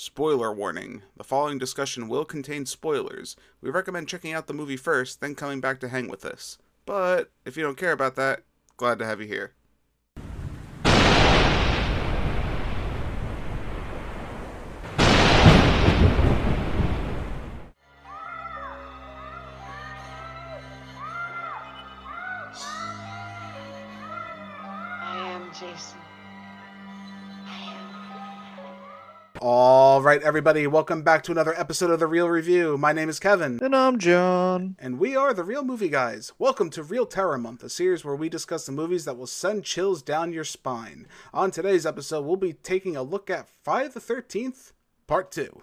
Spoiler warning the following discussion will contain spoilers. We recommend checking out the movie first, then coming back to hang with us. But if you don't care about that, glad to have you here. Everybody, welcome back to another episode of The Reel Review. My name is Kevin. And I'm John. And we are the Reel Movie Guys. Welcome to Reel Terror Month, a series where we discuss the movies that will send chills down your spine. On today's episode, we'll be taking a look at Friday the 13th, Part 2.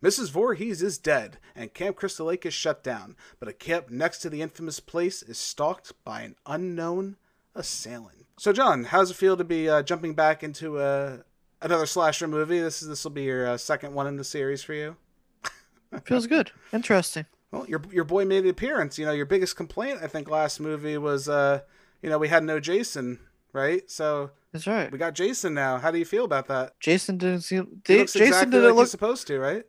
Mrs. Voorhees is dead, and Camp Crystal Lake is shut down, but a camp next to the infamous place is stalked by an unknown assailant. So, John, how's it feel to be uh, jumping back into uh, another slasher movie? This is this will be your uh, second one in the series for you. Feels good. Interesting. Well, your your boy made an appearance. You know, your biggest complaint I think last movie was uh, you know, we had no Jason, right? So That's right. we got Jason now. How do you feel about that? Jason didn't seem. Jason exactly didn't like look. supposed to, right?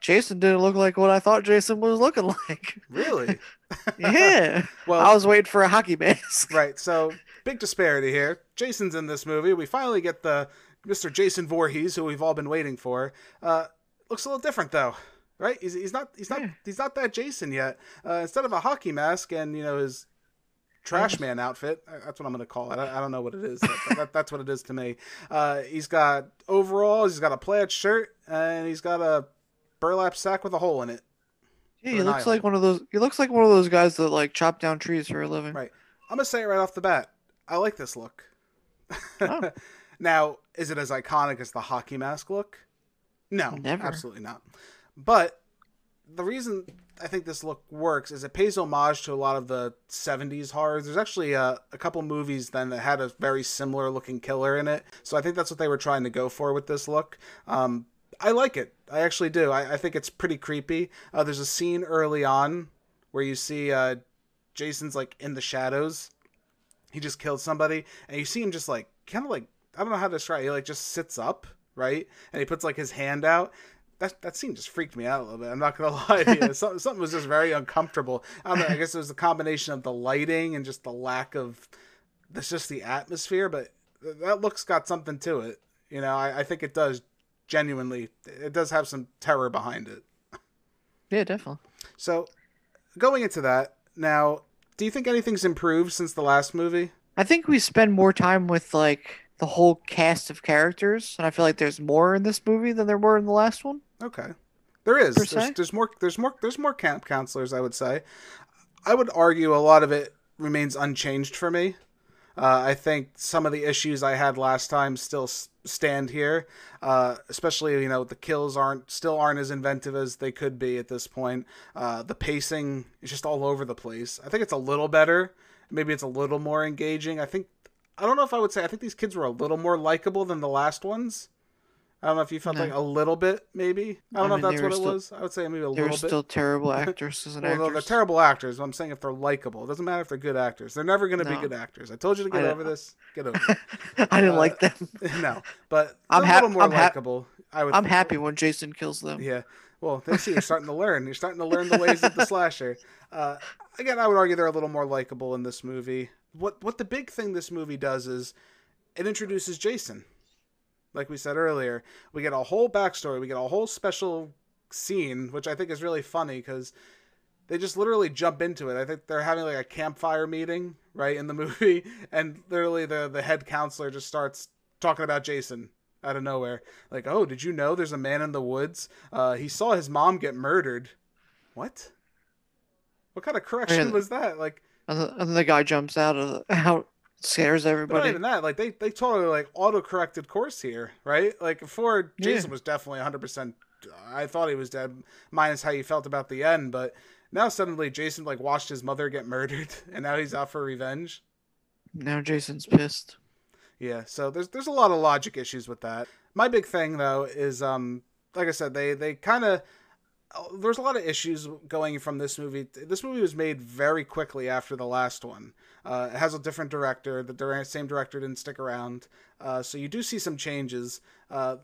Jason didn't look like what I thought Jason was looking like. Really? yeah. well, I was waiting for a hockey mask. right. So big disparity here. Jason's in this movie. We finally get the Mr. Jason Voorhees, who we've all been waiting for. Uh, looks a little different though, right? He's, he's not he's not Yeah. he's not that Jason yet. Uh, instead of a hockey mask and you know his trash man outfit, uh, that's what I'm gonna call it. I, I don't know what it is. That, that, that's what it is to me. Uh, he's got overalls. He's got a plaid shirt, and he's got a burlap sack with a hole in it. Yeah, he looks like one of those. He looks like one of those guys that like chop down trees for a living. Right. I'm gonna say it right off the bat. I like this look. Oh. now, is it as iconic as the hockey mask look? No, Never. absolutely not. But the reason I think this look works is it pays homage to a lot of the 70s horrors. There's actually a, a couple movies then that had a very similar looking killer in it. So I think that's what they were trying to go for with this look. Um, I like it. I actually do. I, I think it's pretty creepy. Uh, there's a scene early on where you see uh, Jason's like in the shadows. He just killed somebody, and you see him just like kind of like I don't know how to describe. It. He like just sits up, right, and he puts like his hand out. That that scene just freaked me out a little bit. I'm not gonna lie to you. Something, something was just very uncomfortable. I don't know. I guess it was a combination of the lighting and just the lack of. That's just the atmosphere, but that look's got something to it. You know, I, I think it does genuinely. It does have some terror behind it. Yeah, definitely. So, going into that now, do you think anything's improved since the last movie? I think we spend more time with like the whole cast of characters, and I feel like there's more in this movie than there were in the last one. Okay, there is. There's, there's more. There's more. There's more camp counselors. I would say. I would argue a lot of it remains unchanged for me. Uh, I think some of the issues I had last time still s- stand here. Uh, especially, you know, the kills aren't still aren't as inventive as they could be at this point. Uh, the pacing is just all over the place. I think it's a little better. Maybe it's a little more engaging. I think I don't know if I would say I think these kids were a little more likable than the last ones. I don't know if you felt No. like a little bit, maybe. I don't I know mean, if that's what it was. I would say maybe a little bit. They're still terrible actresses and Well, no, actors. they're terrible actors. I'm saying if they're likable, it doesn't matter if they're good actors. They're never going to be good actors. I told you to get I- over this. Get over. it. I didn't Uh, like them. no, but I'm I'm a little more I'm likable. I would. I'm happy when Jason kills them. Yeah. Well, they see you're starting to learn. You're starting to learn the ways of the slasher. Uh, again, I would argue they're a little more likable in this movie. What what the big thing this movie does is it introduces Jason. Like we said earlier, we get a whole backstory. We get a whole special scene, which I think is really funny because they just literally jump into it. I think they're having like a campfire meeting, right, in the movie, and literally the the head counselor just starts talking about Jason out of nowhere. Like, oh, did you know there's a man in the woods? Uh, he saw his mom get murdered. What? What kind of correction was that? Like, And, the, and the guy jumps out of the out, scares everybody. but not even that. Like, they they totally like auto corrected course here, right? Like before, Yeah. Jason was definitely 100. percent I thought he was dead, minus how you felt about the end. But now suddenly, Jason like watched his mother get murdered, and now he's out for revenge. Now Jason's pissed. Yeah, so there's there's a lot of logic issues with that. My big thing though is um like I said they they kind of there's a lot of issues going from this movie. This movie was made very quickly after the last one. Uh, it has a different director. The same director didn't stick around, uh, so you do see some changes. Uh,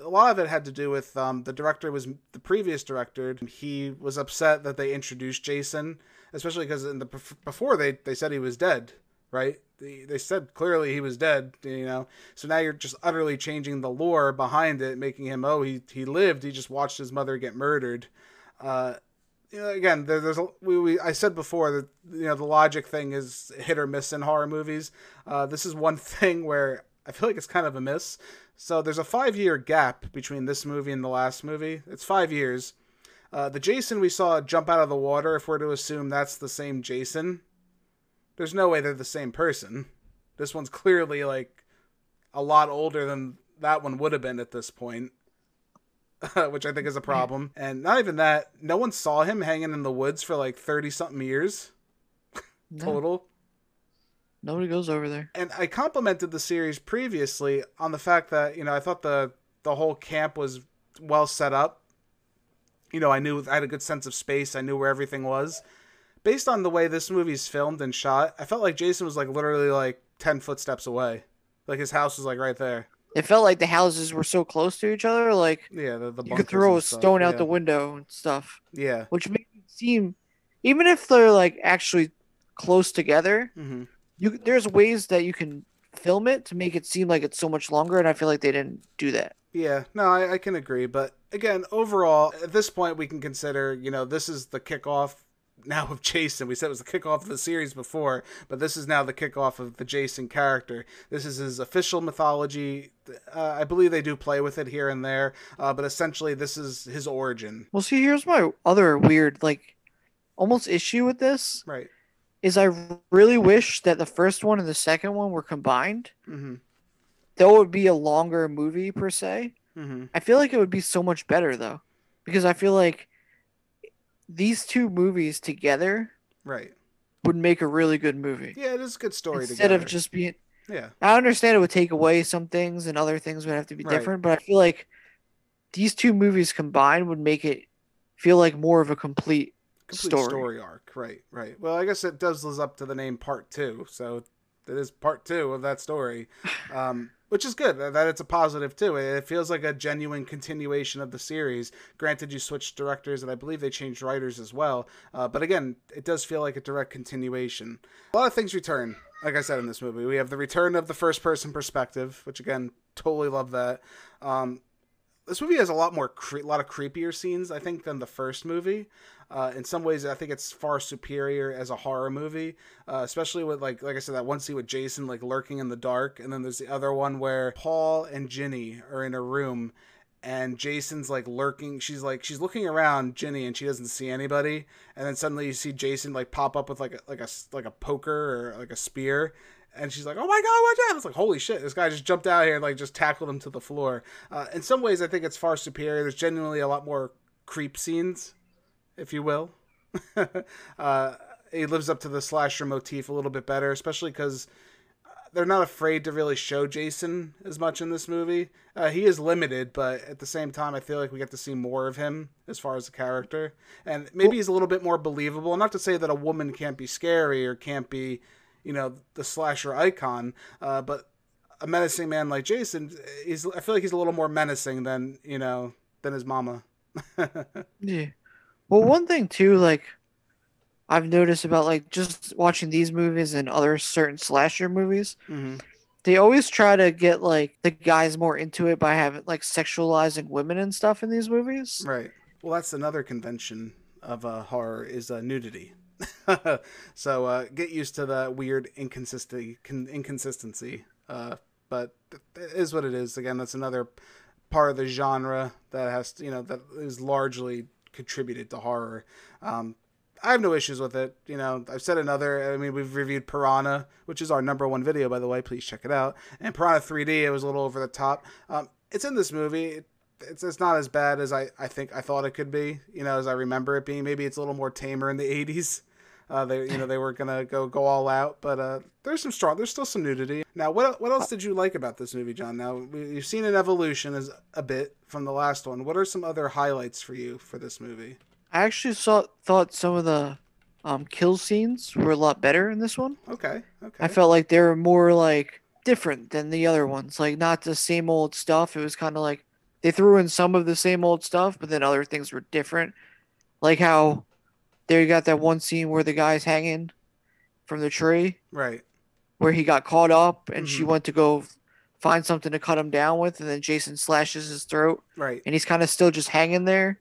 a lot of it had to do with um, the director was the previous director. He was upset that they introduced Jason, especially because in the before they they said he was dead, right? They, they said clearly he was dead, you know. So now you're just utterly changing the lore behind it, making him oh he he lived, he just watched his mother get murdered. Uh, you know, again, there, there's a, we, we I said before that you know the logic thing is hit or miss in horror movies. Uh, this is one thing where I feel like it's kind of a miss. So there's a five year gap between this movie and the last movie. It's five years. Uh, the Jason we saw jump out of the water, if we're to assume that's the same Jason, there's no way they're the same person. This one's clearly like a lot older than that one would have been at this point. which I think is a problem. And not even that, no one saw him hanging in the woods for like 30 something years no. total. Nobody goes over there. And I complimented the series previously on the fact that, you know, I thought the the whole camp was well set up. You know, I knew I had a good sense of space. I knew where everything was. Based on the way this movie's filmed and shot, I felt like Jason was like literally like 10 footsteps away. Like his house was like right there it felt like the houses were so close to each other. Like yeah, the, the you could throw a stone out the window and stuff. Yeah, which makes it seem, even if they're like actually close together, mm-hmm. you there's ways that you can film it to make it seem like it's so much longer, and I feel like they didn't do that. Yeah, no, I, I can agree, but again, overall, at this point, we can consider you know this is the kickoff now of Jason. We said it was the kickoff of the series before, but this is now the kickoff of the Jason character. This is his official mythology. Uh, I believe they do play with it here and there, uh, but essentially this is his origin. Well, see, here's my other weird, like, almost issue with this. Right. Is I really wish that the first one and the second one were combined. Mm-hmm. That would be a longer movie per se. Mm-hmm. I feel like it would be so much better though, because I feel like these two movies together right would make a really good movie. Yeah, it is a good story instead together. of just being. Yeah, I understand it would take away some things and other things would have to be right. different, but I feel like these two movies combined would make it feel like more of a complete, complete story. story arc. Right, right. Well, I guess it does live up to the name Part Two, so it is Part Two of that story. Um, which is good that it's a positive too. It feels like a genuine continuation of the series. Granted, you switched directors, and I believe they changed writers as well. Uh, but again, it does feel like a direct continuation. A lot of things return, like I said in this movie. We have the return of the first person perspective, which again, totally love that. Um, this movie has a lot more cre- a lot of creepier scenes I think than the first movie. Uh, in some ways, I think it's far superior as a horror movie, uh, especially with like like I said that one scene with Jason like lurking in the dark, and then there's the other one where Paul and Ginny are in a room, and Jason's like lurking. She's like she's looking around Ginny, and she doesn't see anybody, and then suddenly you see Jason like pop up with like a, like a like a poker or like a spear, and she's like, "Oh my god, watch out!" It's like, "Holy shit!" This guy just jumped out here and like just tackled him to the floor. Uh, in some ways, I think it's far superior. There's genuinely a lot more creep scenes, if you will. uh, he lives up to the slasher motif a little bit better, especially because they're not afraid to really show Jason as much in this movie. Uh, he is limited, but at the same time, I feel like we get to see more of him as far as the character, and maybe he's a little bit more believable. Not to say that a woman can't be scary or can't be you know the slasher icon, uh, but a menacing man like Jason, he's I feel like he's a little more menacing than you know than his mama. yeah. Well, one thing too, like I've noticed about like just watching these movies and other certain slasher movies, mm-hmm. they always try to get like the guys more into it by having like sexualizing women and stuff in these movies. Right. Well, that's another convention of uh, horror is uh, nudity. so uh, get used to the weird inconsistency. inconsistency. Uh, but it is what it is. Again, that's another part of the genre that has to, you know that is largely contributed to horror. Um, I have no issues with it. You know, I've said another. I mean, we've reviewed Piranha, which is our number one video, by the way. Please check it out. And Piranha 3D, it was a little over the top. Um, it's in this movie. It's it's not as bad as I, I think I thought it could be. You know, as I remember it being. Maybe it's a little more tamer in the 80s. Uh, they you know they were gonna go go all out, but uh, there's some strong. There's still some nudity. Now, what what else did you like about this movie, John? Now you've seen an evolution as a bit from the last one. What are some other highlights for you for this movie? I actually saw thought some of the um, kill scenes were a lot better in this one. Okay. Okay. I felt like they were more like different than the other ones. Like not the same old stuff. It was kind of like they threw in some of the same old stuff, but then other things were different. Like how there you got that one scene where the guy's hanging from the tree. Right. Where he got caught up and Mm-hmm. she went to go find something to cut him down with, and then Jason slashes his throat, Right. and he's kind of still just hanging there.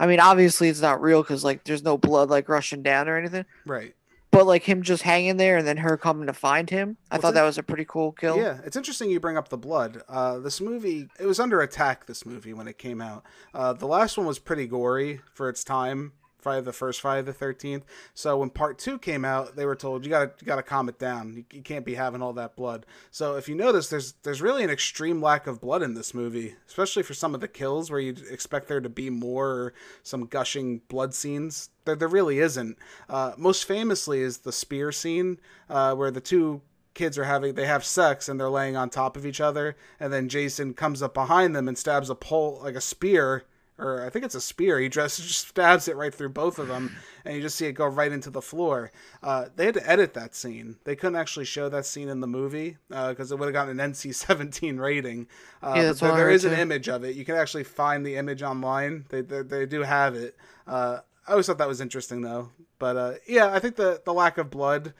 I mean, obviously it's not real because like there's no blood like rushing down or anything, Right. But like him just hanging there and then her coming to find him, I What's thought it- that was a pretty cool kill. Yeah, it's interesting you bring up the blood. Uh, this movie, it was under attack. This movie when it came out, uh, the last one was pretty gory for its time. Friday the first Friday the Thirteenth. So when Part Two came out, they were told you gotta you gotta calm it down. You, you can't be having all that blood. So if you notice, there's there's really an extreme lack of blood in this movie, especially for some of the kills where you'd expect there to be more or some gushing blood scenes. There there really isn't. Uh, most famously is the spear scene uh, where the two kids are having they have sex and they're laying on top of each other and then jason comes up behind them and stabs a pole like a spear or i think it's a spear. He just, just stabs it right through both of them and you just see it go right into the floor. Uh, they had to edit that scene. They couldn't actually show that scene in the movie because it would have gotten an nc-17 rating. Uh, Yeah, that's there, I there is an image of it. You can actually find the image online. They, they, they do have it. Uh, i always thought that was interesting though. But uh, yeah i think the, the lack of blood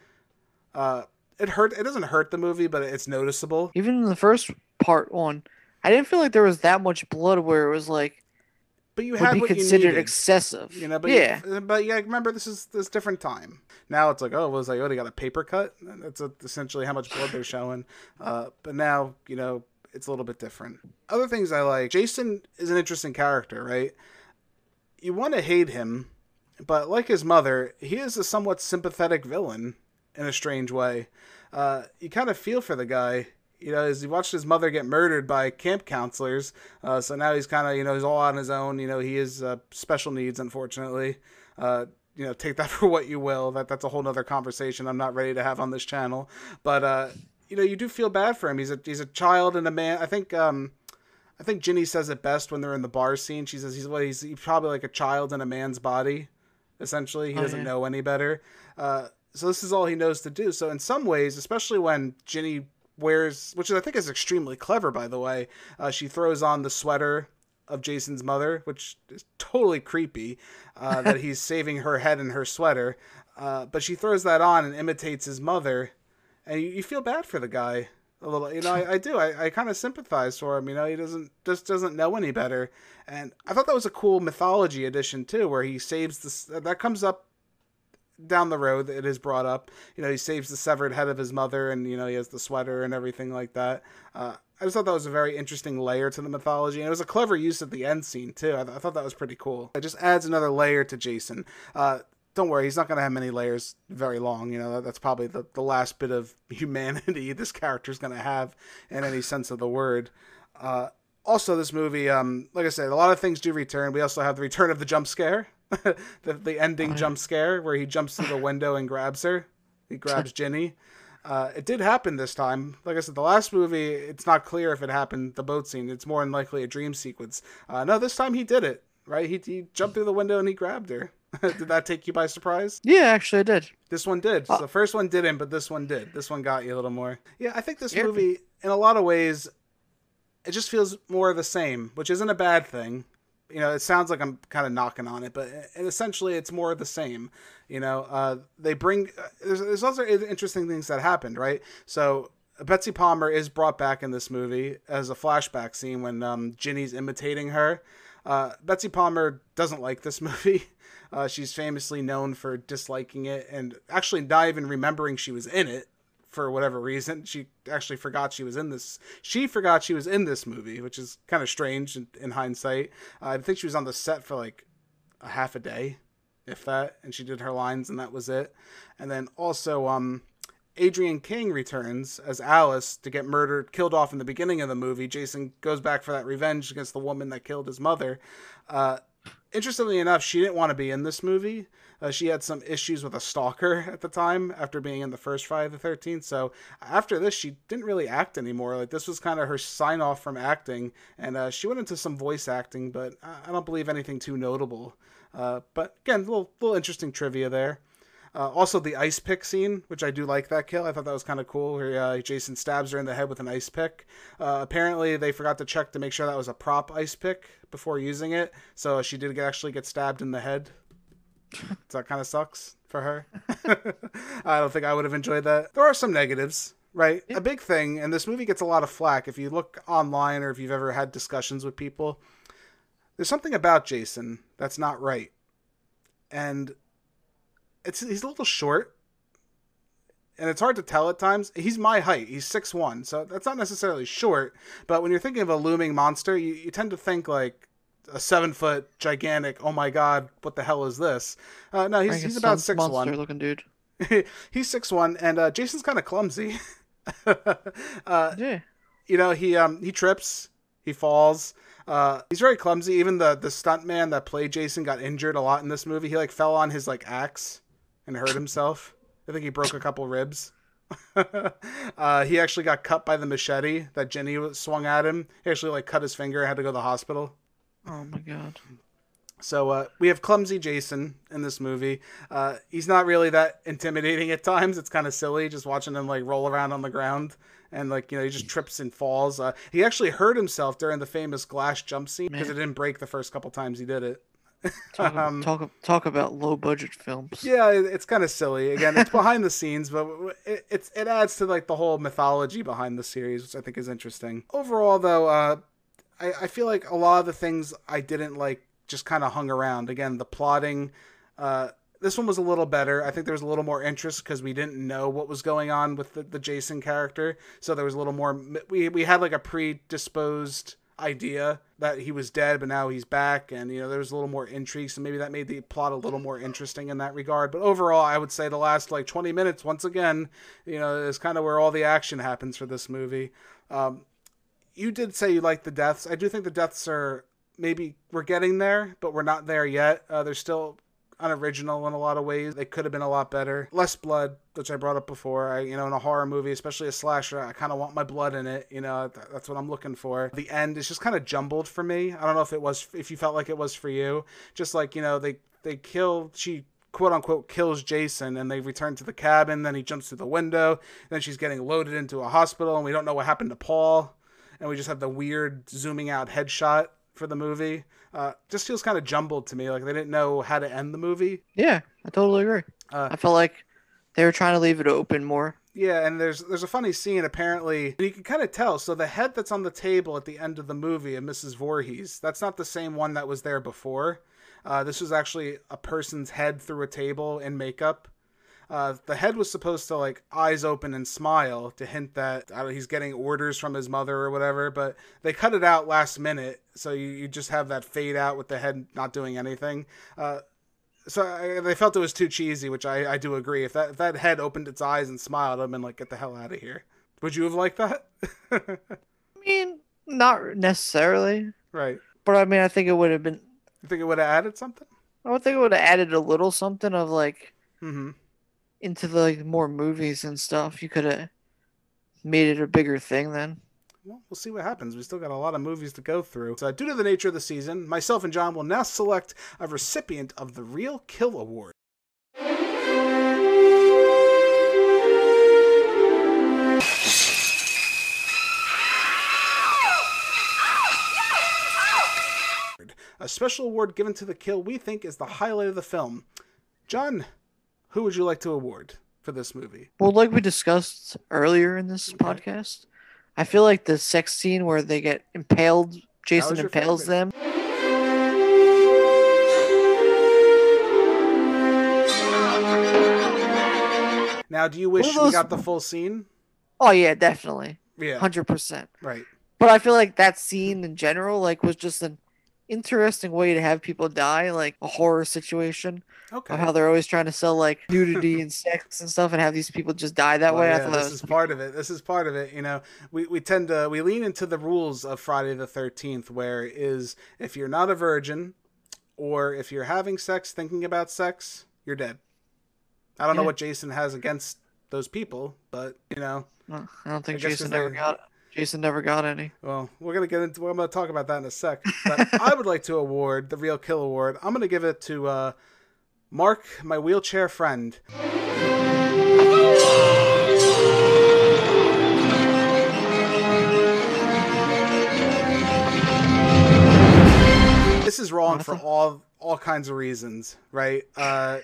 uh, it hurt. It doesn't hurt the movie, but it's noticeable. Even in the first part one, I didn't feel like there was that much blood where it was like But you would had be what considered excessive. you know. But yeah, you, but yeah, remember this is this different time. Now it's like, oh, it was like, oh, they got a paper cut. That's essentially how much blood they're showing. Uh, but now, you know, it's a little bit different. Other things I like. Jason is an interesting character, right? You want to hate him, but like his mother, he is a somewhat sympathetic villain in a strange way. Uh, you kind of feel for the guy. You know, as he watched his mother get murdered by camp counselors, uh, so now he's kind of, you know, he's all on his own. You know, he is uh, special needs, unfortunately. Uh, you know, take that for what you will. That that's a whole other conversation. I'm not ready to have on this channel, but uh, you know, you do feel bad for him. He's a he's a child and a man. I think um, I think Ginny says it best when they're in the bar scene. She says he's what he's, he's probably like a child in a man's body. Essentially, he Oh, doesn't yeah. know any better. Uh, so this is all he knows to do. So in some ways, especially when Ginny wears, which I think is extremely clever, by the way, uh, she throws on the sweater of Jason's mother, which is totally creepy. Uh, that he's saving her head in her sweater, uh, but she throws that on and imitates his mother, and you, you feel bad for the guy a little. You know, I, I do. I, I kind of sympathize for him. You know, he doesn't just doesn't know any better, and I thought that was a cool mythology addition too, where he saves this. That comes up down the road it is brought up. You know he saves the severed head of his mother and you know he has the sweater and everything like that. Uh, i just thought that was a very interesting layer to the mythology and it was a clever use of the end scene too. I, th- I thought that was pretty cool. It just adds another layer to jason. Uh, don't worry he's not going to have many layers very long you know that, that's probably the, the last bit of humanity this character's going to have in any sense of the word. Uh, also this movie um, like i said a lot of things do return. We also have the return of the jump scare the, the ending jump scare where he jumps through the window and grabs her he grabs ginny uh, it did happen this time like i said the last movie it's not clear if it happened the boat scene it's more than likely a dream sequence uh, no this time he did it right he, he jumped through the window and he grabbed her did that take you by surprise yeah, actually it did. this one did. Uh, the first one didn't, but this one did. This one got you a little more. Yeah, I think this Yeah. movie, in a lot of ways, it just feels more of the same, which isn't a bad thing. You know, it sounds like I'm kind of knocking on it, but and essentially it's more of the same. You know, uh, they bring uh, there's, there's also interesting things that happened, right? So Betsy Palmer is brought back in this movie as a flashback scene when um, Ginny's imitating her. Uh, Betsy Palmer doesn't like this movie. Uh, she's famously known for disliking it and actually not even remembering she was in it for whatever reason. She actually forgot she was in this. She forgot she was in this movie, which is kind of strange in, in hindsight. Uh, I think she was on the set for like a half a day, if that, and she did her lines and that was it. And then also, um, Adrienne King returns as Alice to get murdered, killed off in the beginning of the movie. Jason goes back for that revenge against the woman that killed his mother. Uh, interestingly enough, she didn't want to be in this movie. Uh, she had some issues with a stalker at the time after being in the first Friday the 13th. So after this, she didn't really act anymore. Like this was kind of her sign off from acting. And uh, she went into some voice acting, but I don't believe anything too notable. Uh, but again, little, little interesting trivia there. Uh, also, the ice pick scene, which I do like that kill. I thought that was kind of cool, where uh, Jason stabs her in the head with an ice pick. Uh, apparently, they forgot to check to make sure that was a prop ice pick before using it, so she did actually get stabbed in the head. so that kind of sucks for her. I don't think I would have enjoyed that. There are some negatives right? Yeah. A big thing, and this movie gets a lot of flack if you look online or if you've ever had discussions with people. There's something about Jason that's not right, and it's he's a little short, and it's hard to tell at times. He's my height. He's six one, so that's not necessarily short. But when you're thinking of a looming monster, you, you tend to think like a seven foot gigantic. Oh my god, what the hell is this? Uh, no, he's he's about six one. Monster looking dude. he's six one, and uh, Jason's kind of clumsy. uh, yeah. You know, he um he trips, he falls. Uh, he's very clumsy. Even the the stunt man that played Jason got injured a lot in this movie. He like fell on his like axe and hurt himself. I think he broke a couple ribs. uh, he actually got cut by the machete that Ginny swung at him. He actually like cut his finger. Had to go to the hospital. Oh my god. So uh, we have clumsy Jason in this movie. Uh, he's not really that intimidating at times. It's kind of silly just watching him like roll around on the ground and like you know he just trips and falls. Uh, he actually hurt himself during the famous glass jump scene because it didn't break the first couple times he did it. Talk, um, talk, talk about low budget films. Yeah, it's kind of silly. Again, it's behind the scenes, but it, it's it adds to like the whole mythology behind the series, which I think is interesting. Overall, though, uh, I, I feel like a lot of the things I didn't like just kind of hung around. Again, the plotting. Uh, this one was a little better. I think there was a little more interest because we didn't know what was going on with the, the Jason character, so there was a little more. We we had like a predisposed idea that he was dead, but now he's back, and you know there was a little more intrigue, so maybe that made the plot a little more interesting in that regard. But overall, I would say the last like 20 minutes, once again, you know, is kind of where all the action happens for this movie. Um, you did say you liked the deaths. I do think the deaths are maybe we're getting there, but we're not there yet. Uh, they're still unoriginal in a lot of ways. They could have been a lot better. Less blood, which I brought up before. I, you know, in a horror movie, especially a slasher, I kind of want my blood in it. You know, th- that's what I'm looking for. The end is just kind of jumbled for me. I don't know if it was, if you felt like it was for you. Just like you know, they they kill she quote unquote kills Jason and they return to the cabin. Then he jumps through the window. Then she's getting loaded into a hospital, and we don't know what happened to Paul. And we just have the weird zooming out headshot for the movie. Uh, just feels kind of jumbled to me. Like they didn't know how to end the movie. Yeah, I totally agree. Uh, I felt like they were trying to leave it open more. Yeah, and there's there's a funny scene apparently. You can kind of tell. So the head that's on the table at the end of the movie of Mrs. Voorhees, that's not the same one that was there before. Uh, this was actually a person's head through a table in makeup. Uh, the head was supposed to like eyes open and smile to hint that know, he's getting orders from his mother or whatever, but they cut it out last minute, so you, you just have that fade out with the head not doing anything. Uh, so I, they felt it was too cheesy, which I, I do agree. If that if that head opened its eyes and smiled, I'd been like, get the hell out of here. Would you have liked that? I mean, not necessarily. Right. But I mean, I think it would have been. You think it would have added something? I would think it would have added a little something of like. Mm-hmm into the like, more movies and stuff, you could have made it a bigger thing then. Well, we'll see what happens. We still got a lot of movies to go through. So, due to the nature of the season, myself and John will now select a recipient of the Reel Kill Award. A special award given to the kill we think is the highlight of the film. John, who would you like to award for this movie? Well, like we discussed earlier in this okay. podcast, I feel like the sex scene where they get impaled, Jason impales favorite? them. Now, do you wish those... we got the full scene? Oh yeah, definitely. Yeah, hundred percent. Right. But I feel like that scene in general, like, was just an interesting way to have people die, like a horror situation. Okay. Of how they're always trying to sell like nudity and sex and stuff, and have these people just die that well, way. Yeah, I thought this is part of it. This is part of it. You know, we, we tend to we lean into the rules of Friday the Thirteenth, where is if you're not a virgin, or if you're having sex thinking about sex, you're dead. I don't yeah. know what Jason has against those people, but you know, I don't think I Jason ever got it. Jason never got any. Well, we're gonna get into. I'm gonna talk about that in a sec. But I would like to award the Reel Kill Award. I'm gonna give it to uh, Mark, my wheelchair friend. This is wrong for all all kinds of reasons, right? Uh,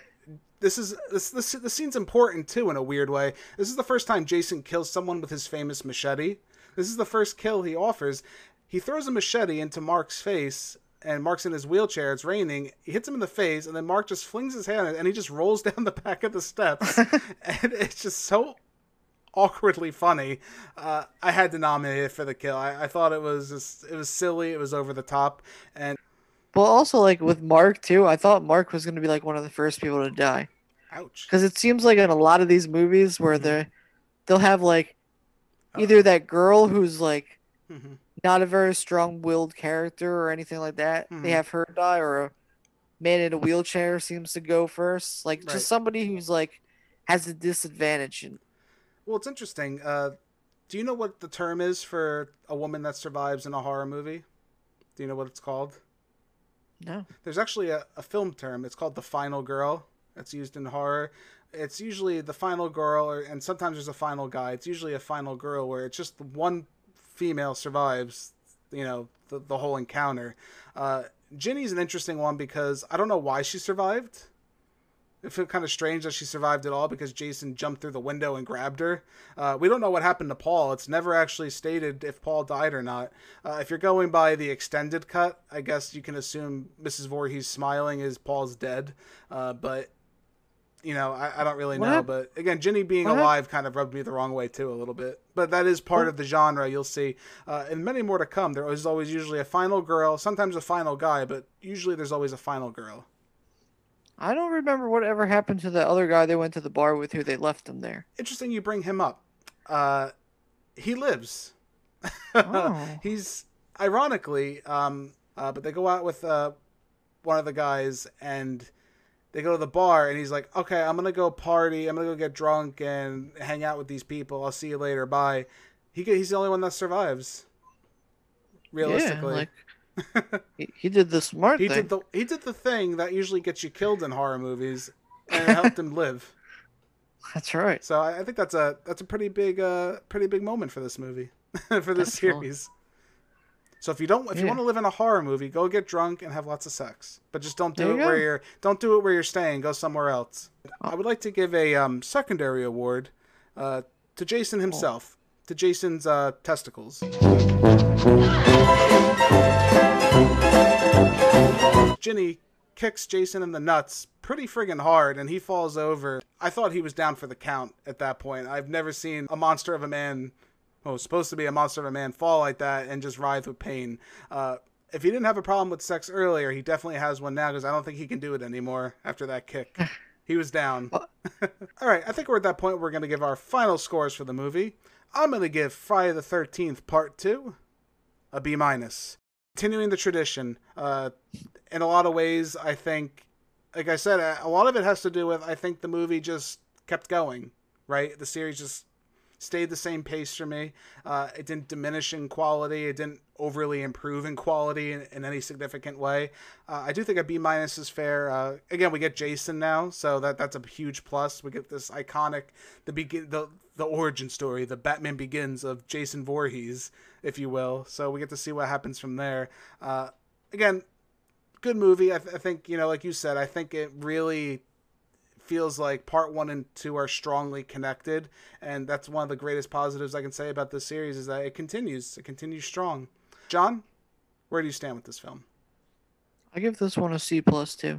this is this, this the scene's important too in a weird way. This is the first time Jason kills someone with his famous machete. This is the first kill he offers. He throws a machete into Mark's face, and Mark's in his wheelchair. It's raining. He hits him in the face, and then Mark just flings his hand and he just rolls down the back of the steps. and it's just so awkwardly funny. Uh, I had to nominate it for the kill. I, I thought it was just it was silly. It was over the top, and well, also like with Mark too. I thought Mark was going to be like one of the first people to die. ouch. Because it seems like in a lot of these movies where Mhm. they they'll have like either Uh-oh. that girl who's like Mhm. not a very strong-willed character or anything like that. Mhm. They have her die, or a man in a wheelchair seems to go first. Like Right. just somebody who's like has a disadvantage. And Well, it's interesting. Uh, do you know what the term is for a woman that survives in a horror movie? Do you know what it's called? No, There's actually a, a film term. It's called the final girl. It's used in horror. It's usually the final girl, or, and sometimes there's a final guy. It's usually a final girl where it's just one female survives, you know, the, the whole encounter. Uh, Ginny's an interesting one because I don't know why she survived. It felt kind of strange that she survived at all because Jason jumped through the window and grabbed her. Uh, we don't know what happened to Paul. It's never actually stated if Paul died or not. Uh, if you're going by the extended cut, I guess you can assume Mrs. Voorhees smiling is Paul's dead. Uh, but you know, I, I don't really know. but again, Ginny being what alive kind of rubbed me the wrong way too a little bit. But that is part What- of the genre. You'll see, uh, and many more to come. There is always usually a final girl, sometimes a final guy, but usually there's always a final girl. I don't remember whatever happened to the other guy they went to the bar with who they left him there. Interesting, you bring him up. Uh, he lives. Oh. He's ironically, um, uh, but they go out with uh, one of the guys and they go to the bar and he's like, "Okay, I'm gonna go party. I'm gonna go get drunk and hang out with these people. I'll see you later. Bye." He he's the only one that survives. Realistically, Yeah, like he, he did the smart he thing. did the he did the thing that usually gets you killed in horror movies, and it helped him live. That's right. So I, I think that's a that's a pretty big uh pretty big moment for this movie, for this Definitely. series. So if you don't if you want to live in a horror movie, go get drunk and have lots of sex, but just don't do There it you where you're don't do it where you're staying. Go somewhere else. I would like to give a um, secondary award uh, to Jason himself, to Jason's uh, testicles. Ginny kicks Jason in the nuts pretty friggin' hard and he falls over. I thought he was down for the count at that point. I've never seen a monster of a man, well, supposed to be a monster of a man, fall like that and just writhe with pain. Uh, if he didn't have a problem with sex earlier, he definitely has one now because I don't think he can do it anymore after that kick. He was down. All right, I think we're at that point where we're going to give our final scores for the movie. I'm going to give Friday the 13th Part 2 a B minus. Continuing the tradition, uh, in a lot of ways, I think, like I said, a lot of it has to do with I think the movie just kept going, right? The series just stayed the same pace for me. Uh, it didn't diminish in quality. It didn't overly improve in quality in, in any significant way. Uh, I do think a B minus is fair. Uh, again, we get Jason now, so that that's a huge plus. We get this iconic the begin the the origin story, the Batman Begins of Jason Voorhees, if you will. So we get to see what happens from there. Uh, again, good movie. I, th- I think you know, like you said, I think it really feels like part one and two are strongly connected, and that's one of the greatest positives I can say about this series is that it continues. It continues strong. John, where do you stand with this film? I give this one a C plus too.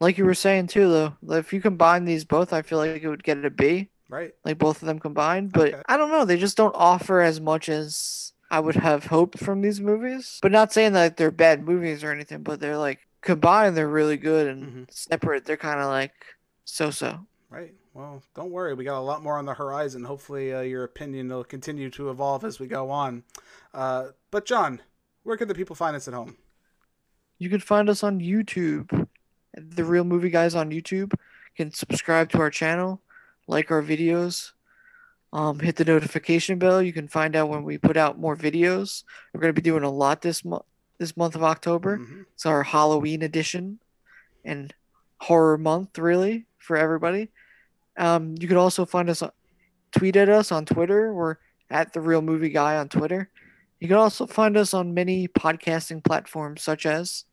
Like you were saying too, though, if you combine these both, I feel like it would get a B, Right. like both of them combined. But Okay. I don't know, they just don't offer as much as I would have hoped from these movies. But not saying that they're bad movies or anything, but they're like combined, they're really good, and Mhm. separate, they're kind of like so-so. Right. Well, don't worry. We got a lot more on the horizon. Hopefully, uh, your opinion will continue to evolve as we go on. Uh, but John, where can the people find us at home? You can find us on YouTube. The Reel Movie Guys on YouTube. You can subscribe to our channel, like our videos, um, hit the notification bell. You can find out when we put out more videos. We're going to be doing a lot this month. This month of October. Mhm. It's our Halloween edition and horror month, really, for everybody. Um, you can also find us, tweet at us on Twitter. We're at the Reel Movie Guy on Twitter. You can also find us on many podcasting platforms such as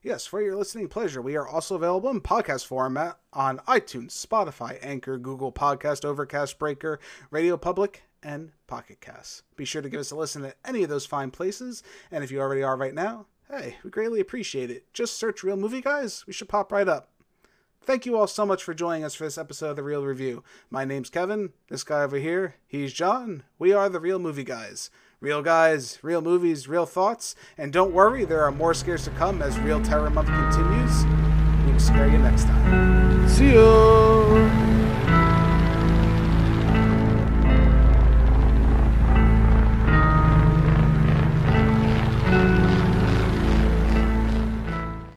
Yes, for your listening pleasure, we are also available in podcast format on iTunes, Spotify, Anchor, Google Podcast, Overcast, Breaker, Radio Public, and Pocket Cast. Be sure to give us a listen at any of those fine places, and if you already are right now, hey, we greatly appreciate it. Just search Reel Movie Guys, we should pop right up. Thank you all so much for joining us for this episode of The Reel Review. My name's Kevin. This guy over here, he's John. We are The Reel Movie Guys. Real guys, real movies, real thoughts. And don't worry, there are more scares to come as Reel Terror Month continues. We will scare you next time. See ya.